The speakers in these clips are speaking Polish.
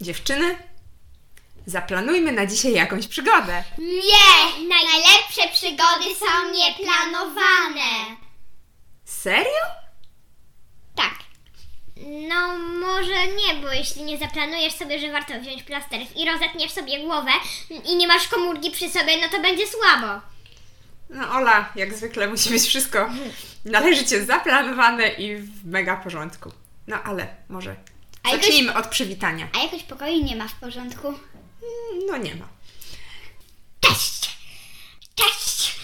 Dziewczyny, zaplanujmy na dzisiaj jakąś przygodę. Nie! Najlepsze przygody są nieplanowane! Serio? Tak. No, może nie, bo jeśli nie zaplanujesz sobie, że warto wziąć plasterów i rozetniesz sobie głowę i nie masz komórki przy sobie, no to będzie słabo. No Ola, jak zwykle musi być wszystko należycie zaplanowane i w mega porządku. No ale może A jakoś- zacznijmy od przywitania. A jakoś pokoju nie ma w porządku. Mm, No nie ma. Cześć! Cześć!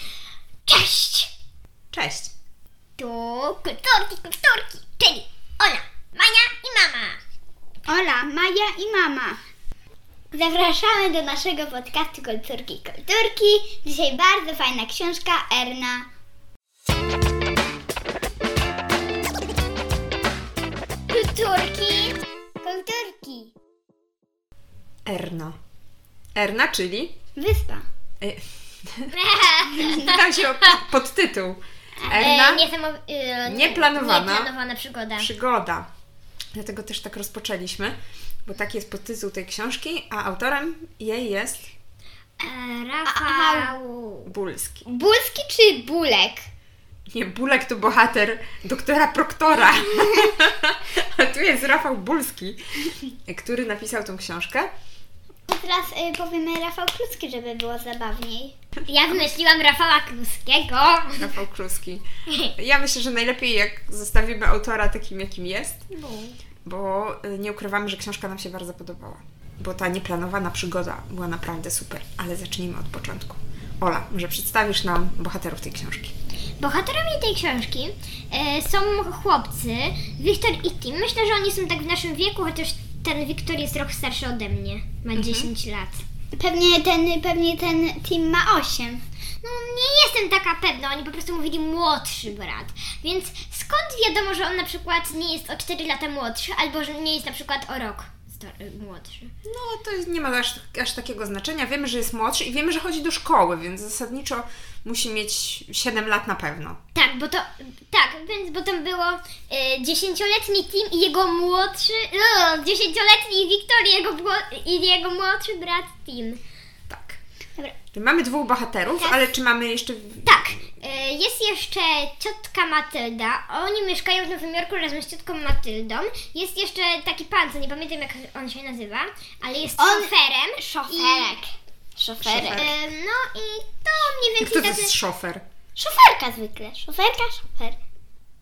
Cześć! Cześć. Tu kulturki, kulturki, czyli Ola, Maja i mama. Ola, Maja i mama. Zapraszamy do naszego podcastu Kulturki, kulturki. Dzisiaj bardzo fajna książka Erna. Kulturki. Erna. Erna, czyli... Wyspa. E, Tam się o- pod, podtytuł. Erna, E, niesamow- e, Nieplanowana. Nieplanowana przygoda. przygoda. Dlatego też tak rozpoczęliśmy, bo taki jest podtytuł tej książki, a autorem jej jest E, Rafał. Bulski. Bulski czy Bulek? Nie, Bulek to bohater doktora Proktora. A tu jest Rafał Bulski, który napisał tą książkę. Teraz y, powiemy Rafał Kluski, żeby było zabawniej. Ja wymyśliłam Rafała Kluskiego. Rafał Kluski. Ja myślę, że najlepiej jak zostawimy autora takim, jakim jest, bo y, nie ukrywamy, że książka nam się bardzo podobała. Bo ta nieplanowana przygoda była naprawdę super, ale zacznijmy od początku. Ola, może przedstawisz nam bohaterów tej książki? Bohaterowie tej książki e, są chłopcy, Wiktor i Tim. Myślę, że oni są tak w naszym wieku, chociaż ten Wiktor jest rok starszy ode mnie. Ma 10 lat. Pewnie ten, pewnie ten team ma 8. No nie jestem taka pewna, oni po prostu mówili młodszy brat. Więc skąd wiadomo, że on na przykład nie jest o 4 lata młodszy, albo że nie jest na przykład o rok star- młodszy? No, to nie ma aż, aż takiego znaczenia. Wiemy, że jest młodszy i wiemy, że chodzi do szkoły, więc zasadniczo musi mieć 7 lat na pewno. Tak, bo to, tak, więc bo tam było y, dziesięcioletni Tim i jego młodszy, no, dziesięcioletni Wiktor i jego, i jego młodszy brat Tim. Tak. Dobra. Mamy dwóch bohaterów, Tak. ale czy mamy jeszcze. Tak, y, jest jeszcze ciotka Matylda, oni mieszkają w Nowym Jorku razem z ciotką Matyldą. Jest jeszcze taki pan, co nie pamiętam jak on się nazywa, ale jest On- szoferem. Szoferek. Szoferek. I, y, no i to mniej Kto więcej to tacy... jest szofer? Szoferka zwykle. Szoferka, szofer.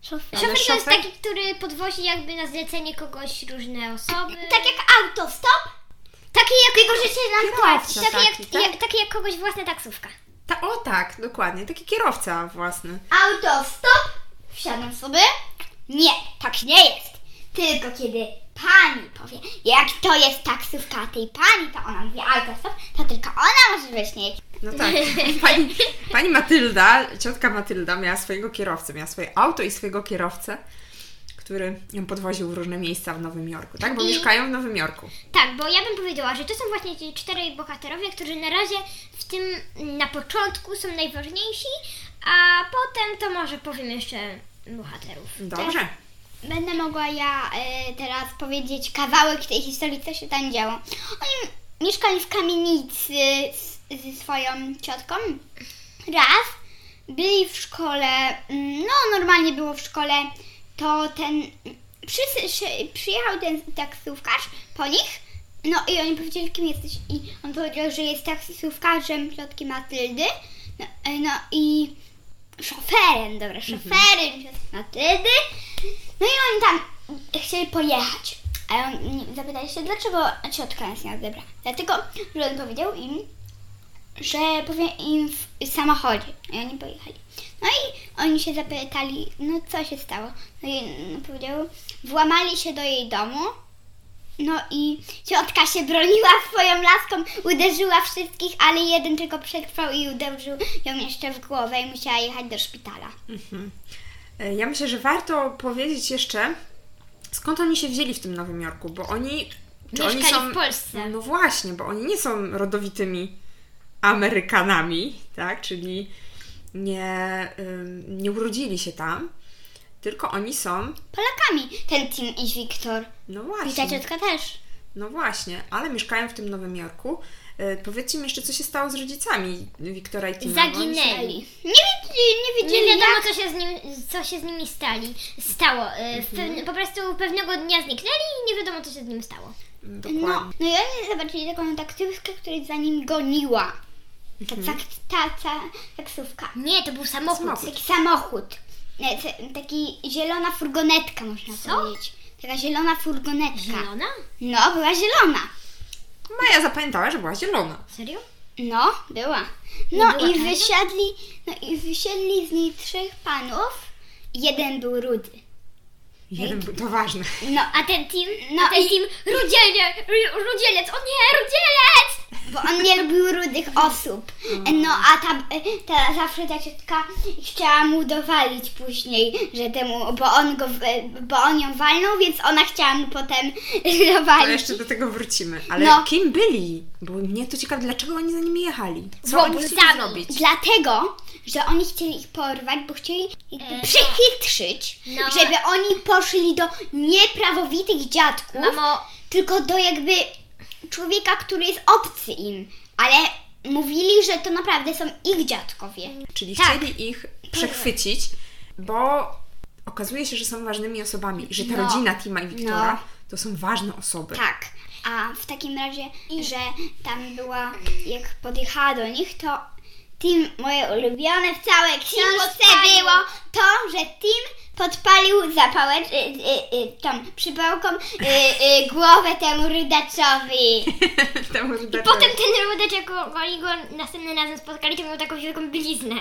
Szofer. Szofer to jest szofer? taki, który podwozi jakby na zlecenie kogoś różne osoby. Tak jak autostop, Takie jak nam płaci. Kierowca. Takie jak, taki, tak? jak, takie jak kogoś własna taksówka. Ta, o tak, dokładnie. Taki kierowca własny. Autostop, wsiadam sobie. Nie, tak nie jest. Tylko kiedy pani powie, jak to jest taksówka tej pani, to ona mówi autostop, to tylko ona może wyśmieć. No tak. Pani, pani Matylda, ciotka Matylda miała swojego kierowcę, miała swoje auto i swojego kierowcę, który ją podwoził w różne miejsca w Nowym Jorku, tak? Bo I- mieszkają w Nowym Jorku. Tak, bo ja bym powiedziała, że to są właśnie ci czterej bohaterowie, którzy na razie w tym na początku są najważniejsi, a potem to może powiem jeszcze bohaterów. Dobrze. Będę mogła ja e, teraz powiedzieć kawałek tej historii, co się tam działo. Oni mieszkali w kamienicy z, ze swoją ciotką. Raz byli w szkole, mm, no normalnie było w szkole, to ten przy, przyjechał ten taksówkarz po nich. No i oni powiedzieli, kim jesteś? I on powiedział, że jest taksówkarzem ciotki Matyldy. No, e, no i szoferem, dobra, szoferem ciotki Matyldy. No i oni tam chcieli pojechać. A oni zapytali się, dlaczego ciotka nas nie odebrała. Dlatego, że on powiedział im, że powie im w samochodzie. I oni pojechali. No i oni się zapytali, no co się stało? No i no, powiedział, włamali się do jej domu. No i ciotka się broniła swoją laską, uderzyła wszystkich, ale jeden tylko przetrwał i uderzył ją jeszcze w głowę i musiała jechać do szpitala. E, Ja myślę, że warto powiedzieć jeszcze, skąd oni się wzięli w tym Nowym Jorku, bo oni. Mieszkali oni są, w Polsce. No właśnie, bo oni nie są rodowitymi Amerykanami, tak? Czyli nie, nie urodzili się tam, tylko oni są. Polakami ten Tim i Wiktor. No I ta właśnie. ciotka też. No właśnie, ale mieszkają w tym Nowym Jorku. E, powiedzcie mi jeszcze, co się stało z rodzicami Wiktora i Tima. Zaginęli. Nie, wiedzieli, nie wiedzieli Nie wiadomo, jak. co się z, nim, co się z nimi stali, stało. W Mhm. po prostu pewnego dnia zniknęli i nie wiadomo, co się z nim stało. Dokładnie. No, no i oni zobaczyli taką taksówkę, która za nim goniła. Ta, Mhm. tak, ta, ta taksówka. Nie, to był samochód. Samochód. Taki samochód. Taki zielona furgonetka, można Co? powiedzieć. Taka zielona furgonetka. Zielona? No, była zielona. Maja zapamiętała, że była zielona. Serio? No, była. No była i czarna? wysiadli, no i wysiedli z niej trzech panów. Jeden był rudy. Jeden, był- to ważne. No, A ten team? No a ten i- team? Rudzielnie, ru, rudzielec, o nie, rudzielec! Bo on nie lubił rudych osób. No, a ta, ta zawsze ta ciotka chciała mu dowalić później, że temu, bo on go, bo on ją walnął, więc ona chciała mu potem To dowalić. jeszcze do tego wrócimy. Ale No. kim byli? Bo mnie to ciekawe, dlaczego oni za nimi jechali? Co Łobuzami. oni chcieli zrobić? Dlatego, że oni chcieli ich porwać, bo chcieli jakby E, przechytrzyć, no. żeby oni poszli do nieprawowitych dziadków, Mamo, tylko do jakby człowieka, który jest obcy im. Ale mówili, że to naprawdę są ich dziadkowie. Czyli Tak. chcieli ich przechwycić, bo okazuje się, że są ważnymi osobami. Że ta No. rodzina Tima i Wiktora No. to są ważne osoby. Tak. A w takim razie, że tam była, jak podjechała do nich, to Tim, moje ulubione w całej książce było to, że Tim podpalił zapałecz, y, y, y, tą przypałką y, y, głowę temu rydaczowi. Temu potem ten rudecz, jak oni go następnym razem spotkali, to miał taką wielką bliznę.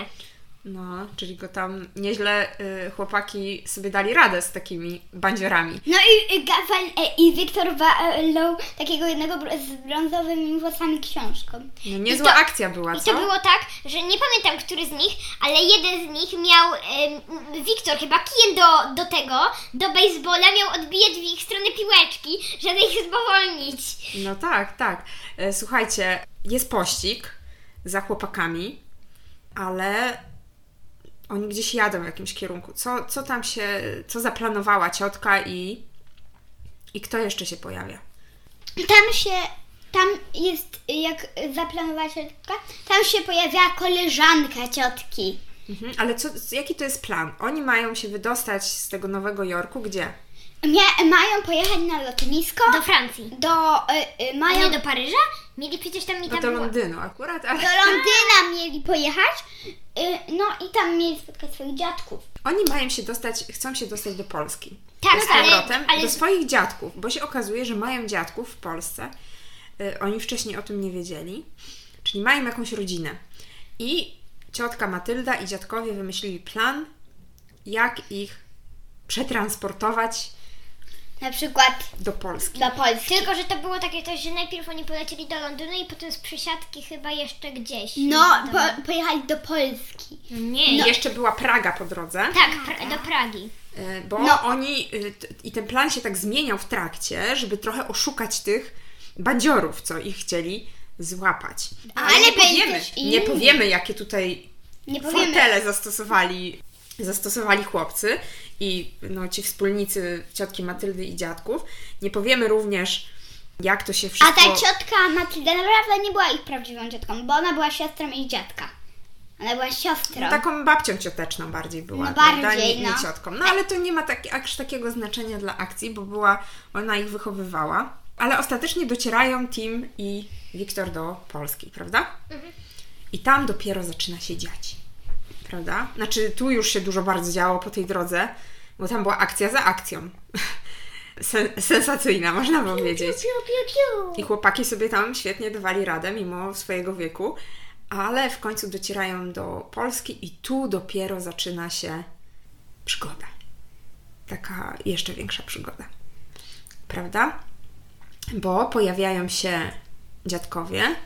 No, czyli go tam nieźle y, chłopaki sobie dali radę z takimi bandziorami. No i, i, Gafel, e, i Wiktor walnął takiego jednego z brązowymi włosami książką. No niezła to- akcja była, I co? to było tak, że nie pamiętam, który z nich, ale jeden z nich miał, em, Wiktor chyba kijem do, do tego, do baseballa, miał odbijać w ich stronę piłeczki, żeby ich spowolnić. No tak, tak. E, Słuchajcie, jest pościg za chłopakami, ale oni gdzieś jadą w jakimś kierunku. Co, co tam się, co zaplanowała ciotka i, i kto jeszcze się pojawia? Tam się, tam jest, jak zaplanowała ciotka, tam się pojawiała koleżanka ciotki. Mhm. Ale co, jaki to jest plan? Oni mają się wydostać z tego Nowego Jorku, gdzie? Mia, mają pojechać na lotnisko Do Francji. do, y, y, A mają nie do Paryża? Mieli przecież tam i No tam do. Londynu akurat, ale do Londyna mieli pojechać, y, no i tam mieli spotkać swoich dziadków. oni mają się dostać, chcą się dostać do Polski. Tak, z ale- powrotem ale- do swoich dziadków, bo się okazuje, że mają dziadków w Polsce. Y, Oni wcześniej o tym nie wiedzieli, czyli mają jakąś rodzinę. I ciotka Matylda i dziadkowie wymyślili plan, jak ich przetransportować Na przykład do Polski. do Polski. Tylko, że to było takie coś, że najpierw oni polecieli do Londynu i potem z przesiadki chyba jeszcze gdzieś. No, wiadomo. po, pojechali do Polski. Nie, I jeszcze była Praga po drodze. tak, pra- do Pragi. Y, Bo No. oni, y, t- i ten plan się tak zmieniał w trakcie, żeby trochę oszukać tych bandziorów, co ich chcieli złapać. Ale nie będzie powiemy, też nie powiemy, jakie tutaj Nie powiemy. fortele zastosowali, zastosowali chłopcy i no, ci wspólnicy ciotki Matyldy i dziadków. Nie powiemy również, jak to się A wszystko... ta ciotka Matylda naprawdę nie była ich prawdziwą ciotką, bo ona była siostrą ich dziadka. Ona była siostrą. No, taką babcią cioteczną bardziej była, No prawda? bardziej, nie, nie no. ciotką. No ale to nie ma tak, aż takiego znaczenia dla akcji, bo była, ona ich wychowywała. Ale ostatecznie docierają Tim i Wiktor do Polski, prawda? I tam dopiero zaczyna się dziać. Prawda? Znaczy, tu już się dużo bardzo działo po tej drodze, bo tam była akcja za akcją. Sen- sensacyjna, można powiedzieć. I chłopaki sobie tam świetnie dawali radę, mimo swojego wieku, ale w końcu docierają do Polski i tu dopiero zaczyna się przygoda. Taka jeszcze większa przygoda. Prawda? Bo pojawiają się dziadkowie.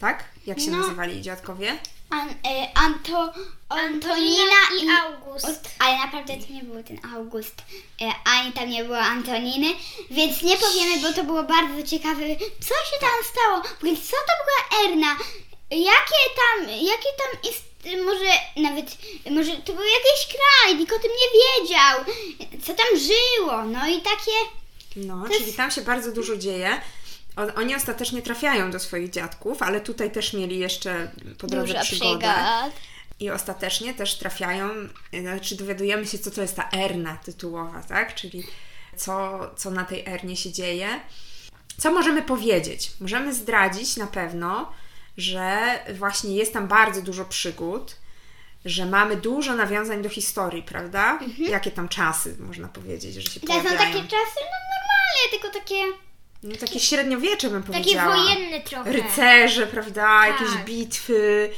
Tak? Jak się No. nazywali dziadkowie? An, e, Anto, Antonina i August. Ale naprawdę to nie był ten August. E, ani tam nie było Antoniny. Więc nie powiemy, bo to było bardzo ciekawe. Co się tam stało? W ogóle co to była Erna? Jakie tam, jakie tam ist, może nawet, może to był jakiś kraj, nikt o tym nie wiedział. Co tam żyło? No i takie No, to czyli jest... tam się bardzo dużo dzieje. Oni ostatecznie trafiają do swoich dziadków, ale tutaj też mieli jeszcze po drodze Dużo przygodę. Przygód. I ostatecznie też trafiają, znaczy dowiadujemy się, co to jest ta Erna tytułowa, tak? Czyli co, co na tej Ernie się dzieje. Co możemy powiedzieć? Możemy zdradzić na pewno, że właśnie jest tam bardzo dużo przygód, że mamy dużo nawiązań do historii, prawda? Mhm. Jakie tam czasy, można powiedzieć, że się pojawiają. To są takie czasy, no normalne, tylko takie... No takie średniowiecze bym powiedziała. Takie wojenne trochę. Rycerze, prawda? Tak. Jakieś bitwy.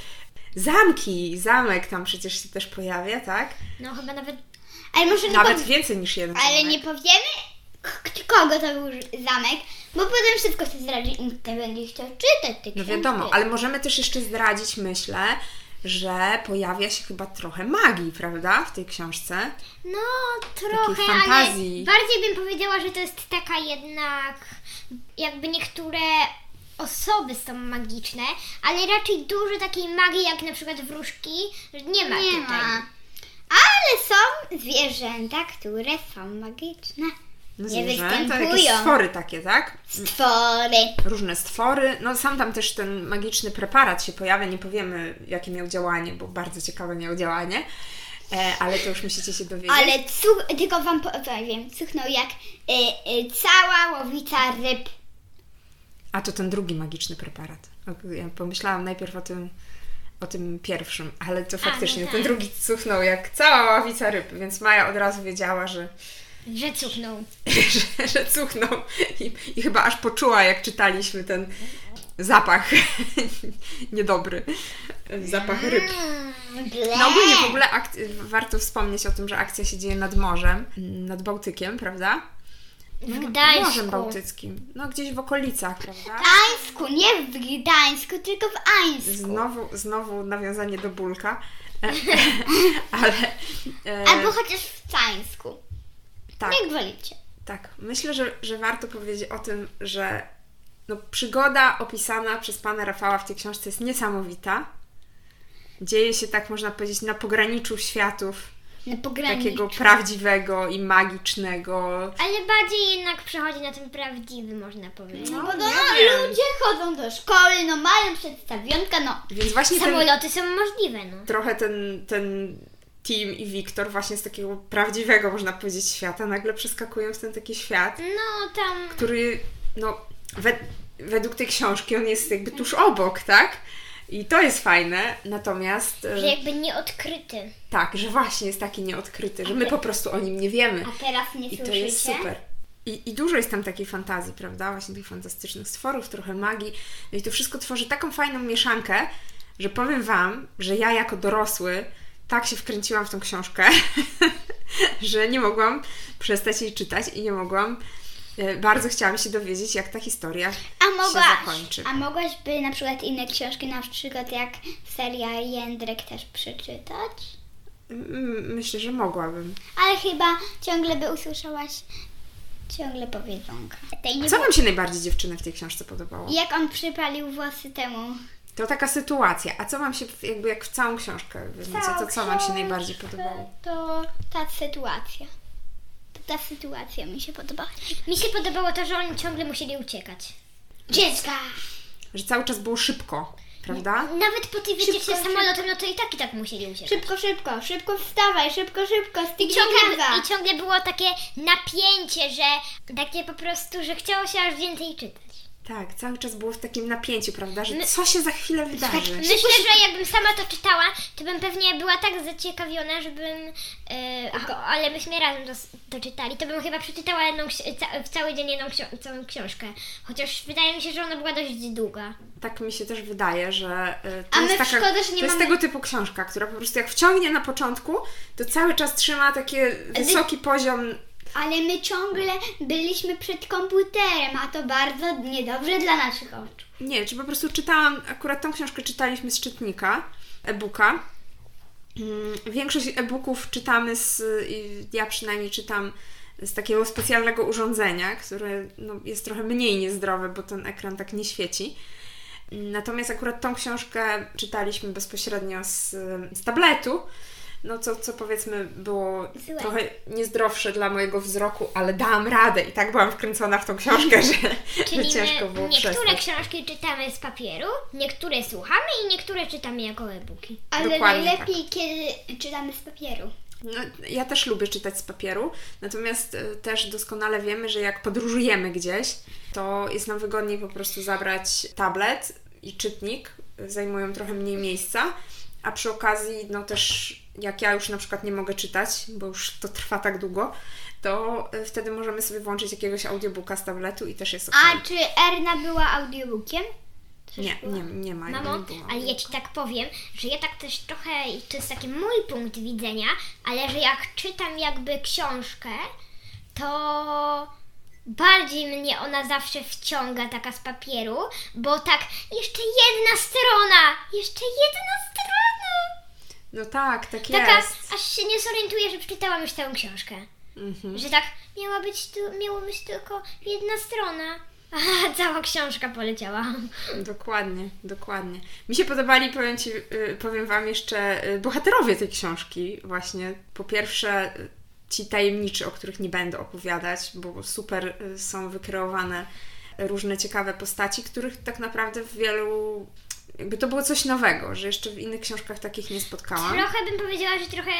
Zamki. Zamek tam przecież się też pojawia, tak? No chyba nawet... Ale może nawet powie... więcej niż jeden Ale zamek. nie powiemy, kogo to był zamek, bo potem wszystko się zdradzi i nikt nie będzie chciał czytać tych No wiadomo, ale możemy też jeszcze zdradzić, myślę, że pojawia się chyba trochę magii, prawda, w tej książce. No, trochę, fantazji. ale bardziej bym powiedziała, że to jest taka jednak, jakby niektóre osoby są magiczne, ale raczej dużo takiej magii, jak na przykład wróżki, nie ma nie tutaj. Ma. Ale są zwierzęta, które są magiczne. No nie występują. Jakieś stwory takie, tak? Stwory. Różne stwory. No sam tam też ten magiczny preparat się pojawia. Nie powiemy, jakie miał działanie, bo bardzo ciekawe miał działanie. E, ale to już musicie się dowiedzieć. Ale cuch, tylko Wam powiem, cuchnął jak e, e, cała łowica ryb. A to ten drugi magiczny preparat. Ja pomyślałam najpierw o tym, o tym pierwszym, ale to faktycznie A, no tak. ten drugi cuchnął jak cała ławica ryb, więc Maja od razu wiedziała, że że cuchnął. że, że cuchnął. I, I, chyba aż poczuła, jak czytaliśmy ten zapach niedobry. Zapach ryb. No ogólnie w ogóle warto wspomnieć o tym, że akcja się dzieje nad morzem, nad Bałtykiem, prawda? W no, Gdańsku. Morzem Bałtyckim. No gdzieś w okolicach, prawda? W Gdańsku, nie w Gdańsku, tylko w Ańsku. Znowu, znowu nawiązanie do Bulka. Ale... E... Albo chociaż w Cańsku. Tak. Jak wolicie. Tak. Myślę, że, że warto powiedzieć o tym, że no, przygoda opisana przez pana Rafała w tej książce jest niesamowita. Dzieje się, tak można powiedzieć, na pograniczu światów. Na pograniczu. Takiego prawdziwego i magicznego. Ale bardziej jednak przechodzi na ten prawdziwy, można powiedzieć. No, bo no, ludzie chodzą do szkoły, no mają przedstawionka, no. Więc właśnie Samoloty ten, są możliwe, no. Trochę ten, ten Tim i Wiktor właśnie z takiego prawdziwego, można powiedzieć, świata nagle przeskakują w ten taki świat. No, tam... Który, no, we, według tej książki on jest jakby tuż obok, tak? I to jest fajne, natomiast... Że jakby nieodkryty. Tak, że właśnie jest taki nieodkryty, że my po prostu o nim nie wiemy. A teraz nie I to jest super. I, I dużo jest tam takiej fantazji, prawda? Właśnie tych fantastycznych stworów, trochę magii. No i to wszystko tworzy taką fajną mieszankę, że powiem Wam, że ja jako dorosły tak się wkręciłam w tą książkę, że nie mogłam przestać jej czytać i nie mogłam. E, bardzo chciałam się dowiedzieć, jak ta historia a mogłaś, się zakończy. A mogłaś by na przykład inne książki, na przykład jak seria Jędrek też przeczytać? Myślę, że mogłabym. Ale chyba ciągle by usłyszałaś ciągle powiedzonka. Co Wam się najbardziej dziewczyny w tej książce podobało? Jak on przypalił włosy temu to taka sytuacja. A co Wam się, jakby jak w całą książkę wymienicie, to co Wam się najbardziej podobało? To ta sytuacja. To ta sytuacja mi się podobała. Mi się podobało to, że oni ciągle musieli uciekać. Dziecka! Że cały czas było szybko. Prawda? Nawet po tej wycieczce samolotem, no to i tak i tak musieli uciekać. Szybko, szybko, szybko wstawaj, szybko, szybko, I ciągle, I ciągle było takie napięcie, że takie po prostu, że chciało się aż więcej czytać. Tak, cały czas było w takim napięciu, prawda, że co się za chwilę wydarzy. Myślę, że jakbym sama to czytała, to bym pewnie była tak zaciekawiona, żebym, yy, ale myśmy razem to, to, czytali, to bym chyba przeczytała jedną, w cały dzień jedną całą książkę. Chociaż wydaje mi się, że ona była dość długa. Tak mi się też wydaje, że yy, to, jest, taka, szkoda, że nie to mamy... jest tego typu książka, która po prostu jak wciągnie na początku, to cały czas trzyma taki wysoki poziom ale my ciągle byliśmy przed komputerem, a to bardzo niedobrze dla naszych oczu. Nie, czy po prostu czytałam, akurat tą książkę czytaliśmy z czytnika, e-booka. Mm, większość e-booków czytamy z, ja przynajmniej czytam z takiego specjalnego urządzenia, które no, jest trochę mniej niezdrowe, bo ten ekran tak nie świeci. Natomiast akurat tą książkę czytaliśmy bezpośrednio z, z tabletu, no co, co powiedzmy było Złe. trochę niezdrowsze dla mojego wzroku, ale dałam radę i tak byłam wkręcona w tą książkę, że, Czyli że ciężko było niektóre przestać. książki czytamy z papieru, niektóre słuchamy i niektóre czytamy jako e-booki. Ale Dokładnie najlepiej, kiedy czytamy z papieru. No, ja też lubię czytać z papieru, natomiast y, też doskonale wiemy, że jak podróżujemy gdzieś, to jest nam wygodniej po prostu zabrać tablet i czytnik, zajmują trochę mniej miejsca, a przy okazji, no też jak ja już na przykład nie mogę czytać, bo już to trwa tak długo, to y, wtedy możemy sobie włączyć jakiegoś audiobooka z tabletu i też jest ok. A czy Erna była audiobookiem? Coś Nie, nie, nie ma. Mamo, nie ale ja Ci tak powiem, że ja tak też trochę, to jest taki mój punkt widzenia, ale że jak czytam jakby książkę, to bardziej mnie ona zawsze wciąga taka z papieru, bo tak, jeszcze jedna strona, jeszcze jedna strona. No tak, tak Taka, jest. aż się nie zorientuję, że przeczytałam już całą książkę. Mhm. Że tak, miała być, tu, miało być tylko jedna strona, a cała książka poleciała. Dokładnie, dokładnie. Mi się podobali, powiem, ci, y, powiem Wam jeszcze, y, bohaterowie tej książki. Właśnie po pierwsze, y, ci tajemniczy, o których nie będę opowiadać, bo super są wykreowane różne ciekawe postaci, których tak naprawdę w wielu. Jakby to było coś nowego, że jeszcze w innych książkach takich nie spotkałam. Trochę bym powiedziała, że trochę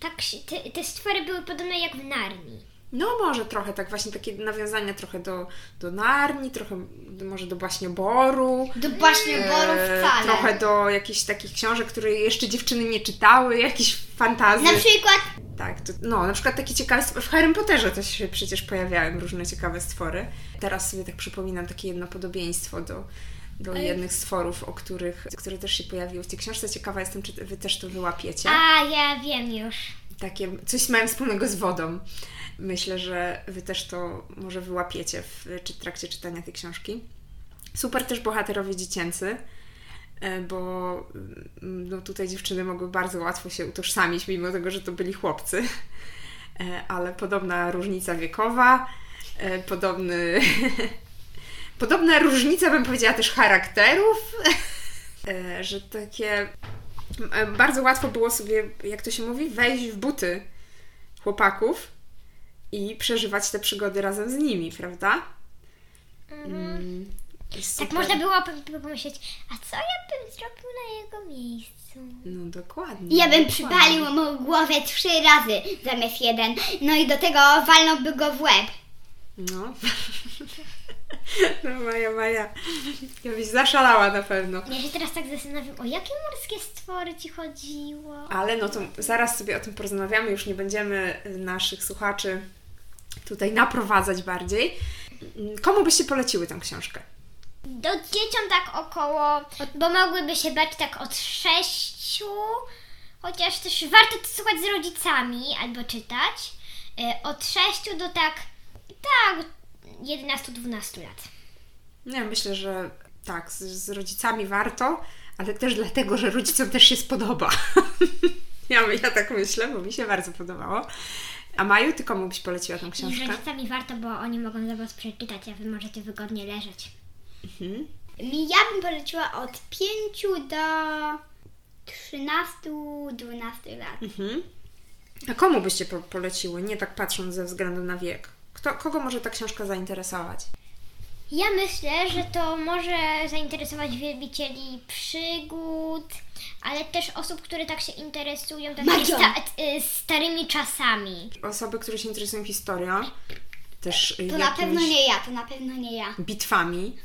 tak, te, te stwory były podobne jak w Narni. No może trochę tak, właśnie takie nawiązania trochę do, do Narni, trochę do, może do Baśnioboru. Do Baśnioboru E, wcale. Trochę do jakichś takich książek, które jeszcze dziewczyny nie czytały, jakichś fantazji. Na przykład Tak, to, no na przykład takie ciekawe, w Harry Potterze też się przecież pojawiały różne ciekawe stwory. Teraz sobie tak przypominam takie jedno podobieństwo do, do jednych stworów, o których, które też się pojawiły w tej książce. Ciekawa jestem, czy Wy też to wyłapiecie. A, ja wiem już. Takie, coś mają wspólnego z wodą. Myślę, że Wy też to może wyłapiecie w czy, trakcie czytania tej książki. Super też bohaterowie dziecięcy, e, bo mm, no, tutaj dziewczyny mogły bardzo łatwo się utożsamić, mimo tego, że to byli chłopcy. E, Ale podobna różnica wiekowa, e, podobny. Podobna różnica, bym powiedziała, też charakterów, e, że takie e, bardzo łatwo było sobie, jak to się mówi, wejść w buty chłopaków i przeżywać te przygody razem z nimi, prawda? Mm, jest Tak można było pomyśleć, a co ja bym zrobił na jego miejscu? No dokładnie. ja bym dokładnie. przypalił mu głowę trzy razy zamiast jeden. No i do tego walnąłby go w łeb. No. No Maja, Maja. Ja byś zaszalała na pewno. Ja się teraz tak zastanawiam, o jakie morskie stwory Ci chodziło? Ale no to zaraz sobie o tym porozmawiamy, już nie będziemy y, naszych słuchaczy tutaj naprowadzać bardziej. Mm, Komu byście poleciły tę książkę? Do dzieciom tak około, bo mogłyby się bać tak od sześciu, chociaż też warto to słuchać z rodzicami albo czytać. Y, Od sześciu do tak, tak, 11-12 lat. Nie, myślę, że tak, z, z rodzicami warto, ale też dlatego, że rodzicom też się spodoba. ja, ja tak myślę, bo mi się bardzo podobało. A Maju, ty komu byś poleciła tę I z książkę? rodzicami warto, bo oni mogą za Was przeczytać, a Wy możecie wygodnie leżeć. Mhm. Ja bym poleciła od 5 do 13-12 lat. Mhm. A komu byście po, poleciły? Nie tak patrząc ze względu na wiek. Kto, kogo może ta książka zainteresować? Ja myślę, że to może zainteresować wielbicieli przygód, ale też osób, które tak się interesują takimi sta- y, starymi czasami. Osoby, które się interesują historią, też To jakimiś na pewno nie ja, to na pewno nie ja. bitwami.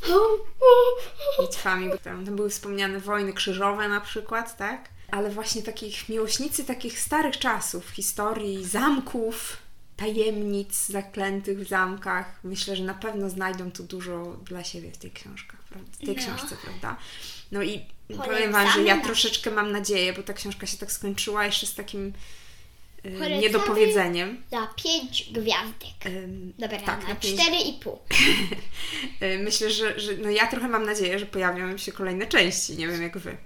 bitwami, bo tam, tam były wspomniane wojny krzyżowe na przykład, tak? Ale właśnie takich miłośnicy takich starych czasów, historii, zamków, tajemnic zaklętych w zamkach. Myślę, że na pewno znajdą tu dużo dla siebie w tej książkach, prawda? w tej No. książce, prawda? No i powiem Polecamy Wam, że ja troszeczkę mam nadzieję, bo ta książka się tak skończyła jeszcze z takim y, Polecamy. niedopowiedzeniem. Za 5 gwiazdek. Ym, Dobra, tak, na pięć 4,5. Y, Myślę, że, że no ja trochę mam nadzieję, że pojawią się kolejne części. Nie wiem jak wy.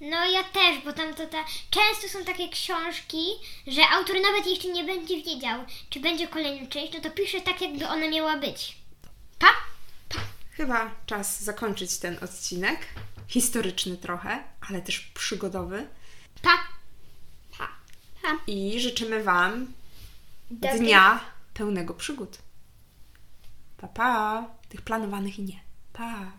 No ja też, bo tam to ta... często są takie książki, że autor nawet jeszcze nie będzie wiedział, czy będzie kolejna część, no to pisze tak, jakby ona miała być. Pa? Chyba czas zakończyć ten odcinek. Historyczny trochę, ale też przygodowy. Pa? Pa. Pa. I życzymy Wam Dobry. dnia pełnego przygód. Pa, pa. Tych planowanych i nie. Pa.